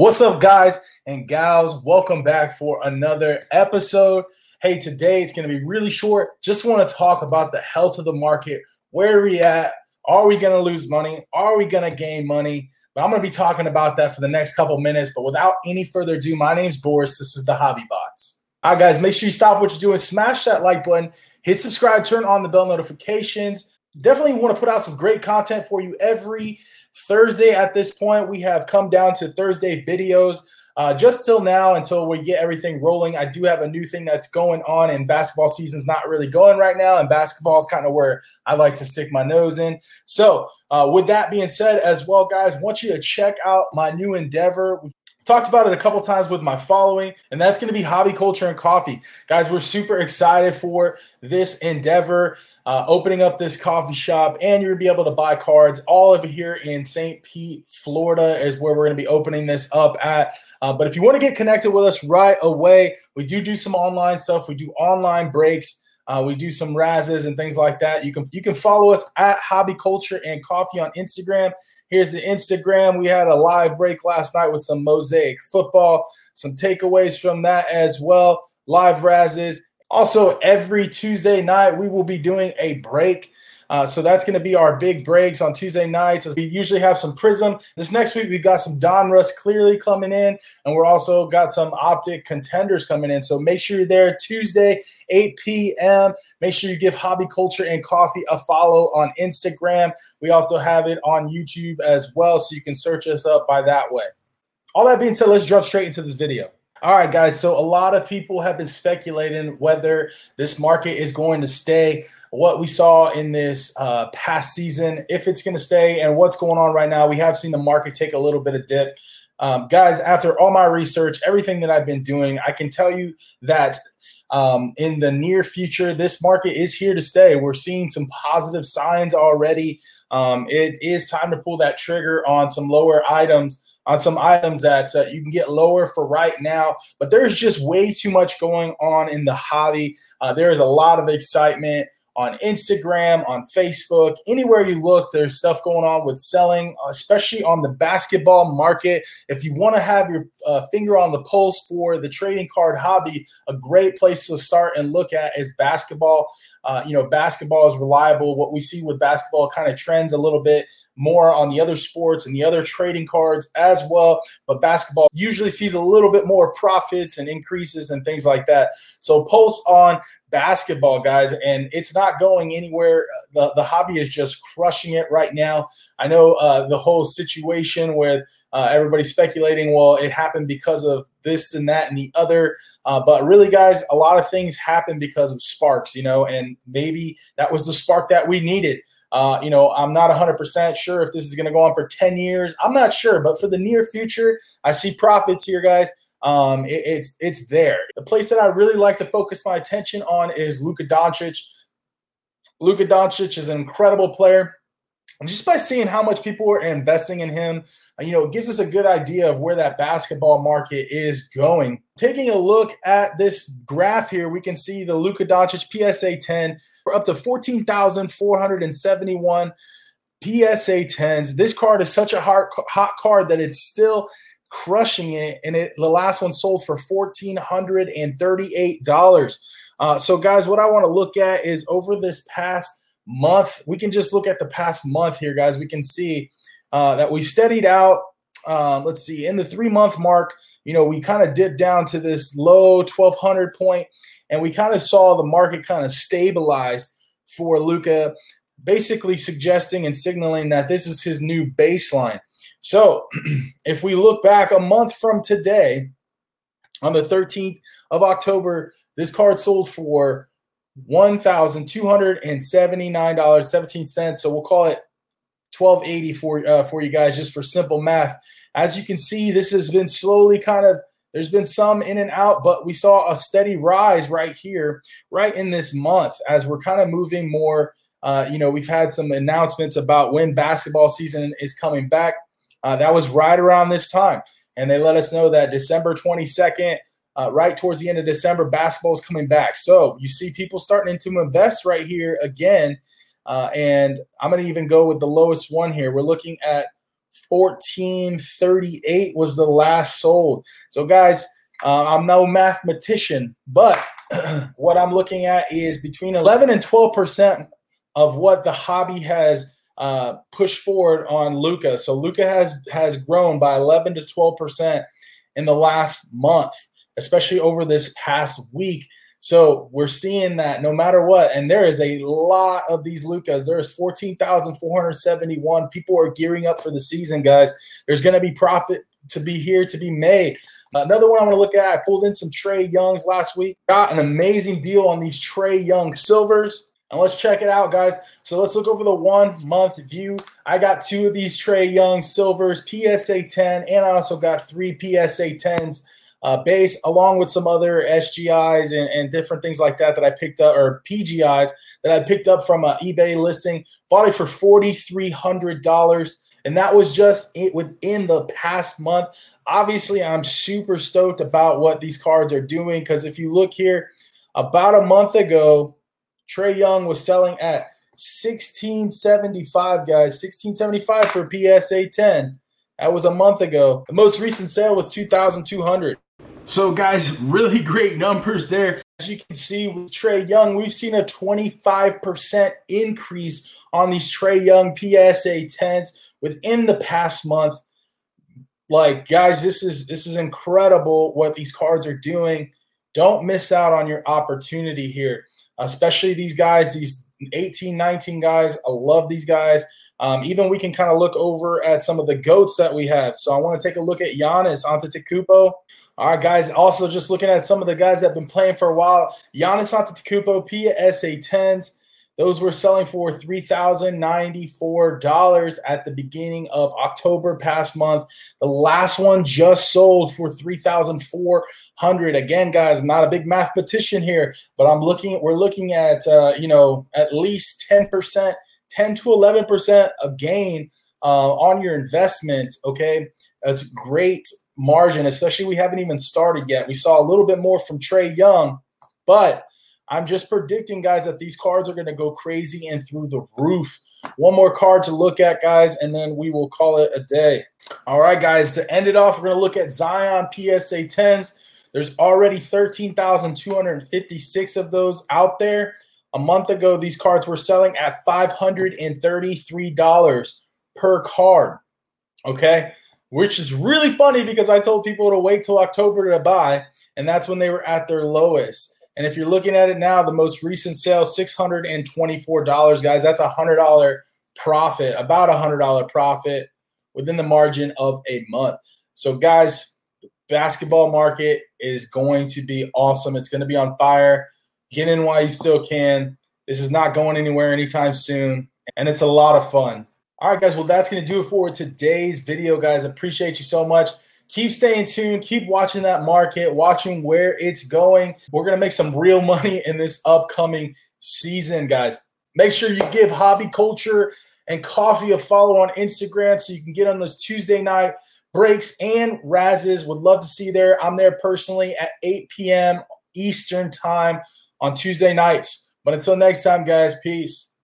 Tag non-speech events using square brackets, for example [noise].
What's up, guys and gals? Welcome back for another episode. Hey, today it's going to be really short. Just want to talk about the health of the market. Where are we at? Are we going to lose money? Are we going to gain money? But I'm going to be talking about that for the next couple minutes. But without any further ado, my name's Boris. This is the Hobby Box. All right, guys, make sure you stop what you're doing, smash that like button, hit subscribe, turn on the bell notifications. Definitely want to put out some great content for you every Thursday at this point. We have come down to Thursday videos. Uh, just till now, until we get everything rolling, I do have a new thing that's going on, and basketball season's not really going right now, and basketball is kind of where I like to stick my nose in. So, uh, with that being said, as well, guys, want you to check out my new endeavor. We've talked about it a couple times with my following, and that's going to be hobby culture and coffee. Guys, we're super excited for this endeavor, uh, opening up this coffee shop, and you're going to be able to buy cards all over here in St. Pete, Florida, is where we're going to be opening this up at. Uh, but if you want to get connected with us right away, we do do some online stuff, we do online breaks. Uh, we do some razzes and things like that. You can you can follow us at Hobby Culture and Coffee on Instagram. Here's the Instagram. We had a live break last night with some mosaic football, some takeaways from that as well. Live razzes. Also, every Tuesday night we will be doing a break uh, so that's going to be our big breaks on Tuesday nights. As We usually have some Prizm. This next week, we've got some Donruss clearly coming in, and we're also got some Optic contenders coming in. So make sure you're there Tuesday, 8 p.m. Make sure you give Hobby Culture and Coffee a follow on Instagram. We also have it on YouTube as well, so you can search us up by that way. All that being said, let's jump straight into this video. All right, guys. So a lot of people have been speculating whether this market is going to stay. What we saw in this uh, past season, if it's going to stay, and what's going on right now. We have seen the market take a little bit of dip. Um, guys, after all my research, everything that I've been doing, I can tell you that um, in the near future, this market is here to stay. We're seeing some positive signs already. Um, it is time to pull that trigger on some lower items on some items that uh, you can get lower for right now. But there's just way too much going on in the hobby. Uh, there is a lot of excitement on Instagram, on Facebook, anywhere you look, there's stuff going on with selling, especially on the basketball market. If you want to have your uh, finger on the pulse for the trading card hobby, a great place to start and look at is basketball. Uh, you know, basketball is reliable. What we see with basketball kind of trends a little bit more on the other sports and the other trading cards as well. But basketball usually sees a little bit more profits and increases and things like that. So post on basketball, guys, and it's not going anywhere. The, the hobby is just crushing it right now. I know uh, the whole situation with uh, everybody speculating, well, it happened because of this and that and the other. Uh, but really, guys, a lot of things happen because of sparks, you know, and maybe that was the spark that we needed. Uh, you know, I'm not 100% sure if this is going to go on for 10 years. I'm not sure, but for the near future, I see profits here, guys. Um, it, it's it's there. The place that I really like to focus my attention on is Luka Doncic. Luka Doncic is an incredible player. And just by seeing how much people are investing in him, uh, you know, it gives us a good idea of where that basketball market is going. Taking a look at this graph here, we can see the Luka Doncic PSA 10. We're up to 14,471 PSA 10s. This card is such a hot, hot card that it's still crushing it. And it, the last one sold for $1,438. Uh, so, guys, what I want to look at is over this past month. We can just look at the past month here, guys. We can see uh, that we steadied out. Uh, let's see, in the three month mark, you know, we kind of dipped down to this low 1200 point, and we kind of saw the market kind of stabilize for Luka, basically suggesting and signaling that this is his new baseline. So, [clears throat] if we look back a month from today, on the 13th of October, this card sold for $1,279.17. So we'll call it 1280 for uh, for you guys just for simple math. As you can see, this has been slowly kind of there's been some in and out, but we saw a steady rise right here, right in this month, as we're kind of moving more. Uh, you know, we've had some announcements about when basketball season is coming back. Uh, that was right around this time, and they let us know that December 22nd uh, right towards the end of December, basketball is coming back. So you see people starting to invest right here again. Uh, and I'm going to even go with the lowest one here. We're looking at 1438 was the last sold. So, guys, uh, I'm no mathematician, but [clears throat] what I'm looking at is between 11 and 12 percent of what the hobby has uh, pushed forward on Luka. So Luka has has grown by 11 to 12 percent in the last month, especially over this past week. So we're seeing that no matter what, and there is a lot of these Lukas. There is 14,471. People are gearing up for the season, guys. There's going to be profit to be here to be made. Another one I want to look at, I pulled in some Trey Youngs last week. Got an amazing deal on these Trey Young silvers. And let's check it out, guys. So let's look over the one month view. I got two of these Trey Young silvers, PSA 10, and I also got three PSA 10s uh, base, along with some other SGIs and, and, different things like that that I picked up, or PGIs that I picked up from an eBay listing. Bought it for $4,300. And that was just it within the past month. Obviously, I'm super stoked about what these cards are doing because if you look here, about a month ago, Trey Young was selling at 1675, guys. 1675 for PSA 10. That was a month ago. The most recent sale was 2200. So, guys, really [laughs] great numbers there. As you can see with Trey Young, we've seen a 25% increase on these Trey Young PSA 10s within the past month. Like, guys, this is this is incredible what these cards are doing. Don't miss out on your opportunity here, especially these guys, these 18, 19 guys. I love these guys. Um, even we can kind of look over at some of the goats that we have. So I want to take a look at Giannis Antetokounmpo. All right, guys. Also, just looking at some of the guys that have been playing for a while. Giannis Antetokounmpo, PSA 10s. Those were selling for $3,094 at the beginning of October past month. The last one just sold for 3,400. Again, guys, I'm not a big mathematician here, but I'm looking we're looking at uh, you know, at least 10%, 10 to 11% of gain uh, on your investment, okay? That's great margin, especially we haven't even started yet. We saw a little bit more from Trey Young, but I'm just predicting, guys, that these cards are going to go crazy and through the roof. One more card to look at, guys, and then we will call it a day. All right, guys, to end it off, we're going to look at Zion PSA 10s. There's already 13,256 of those out there. A month ago, these cards were selling at $533 per card. Okay. Which is really funny because I told people to wait till October to buy, and that's when they were at their lowest. And if you're looking at it now, the most recent sale, $624, guys. That's a $100 profit, about a $100 profit within the margin of a month. So, guys, the basketball market is going to be awesome. It's going to be on fire. Get in while you still can. This is not going anywhere anytime soon, and it's a lot of fun. All right, guys. Well, that's going to do it for today's video, guys. Appreciate you so much keep staying tuned, keep watching that market, watching where it's going. We're going to make some real money in this upcoming season, guys. Make sure you give Hobby Culture and Coffee a follow on Instagram so you can get on those Tuesday night breaks and razzes. Would love to see you there. I'm there personally at 8 p.m. Eastern time on Tuesday nights. But until next time, guys, peace.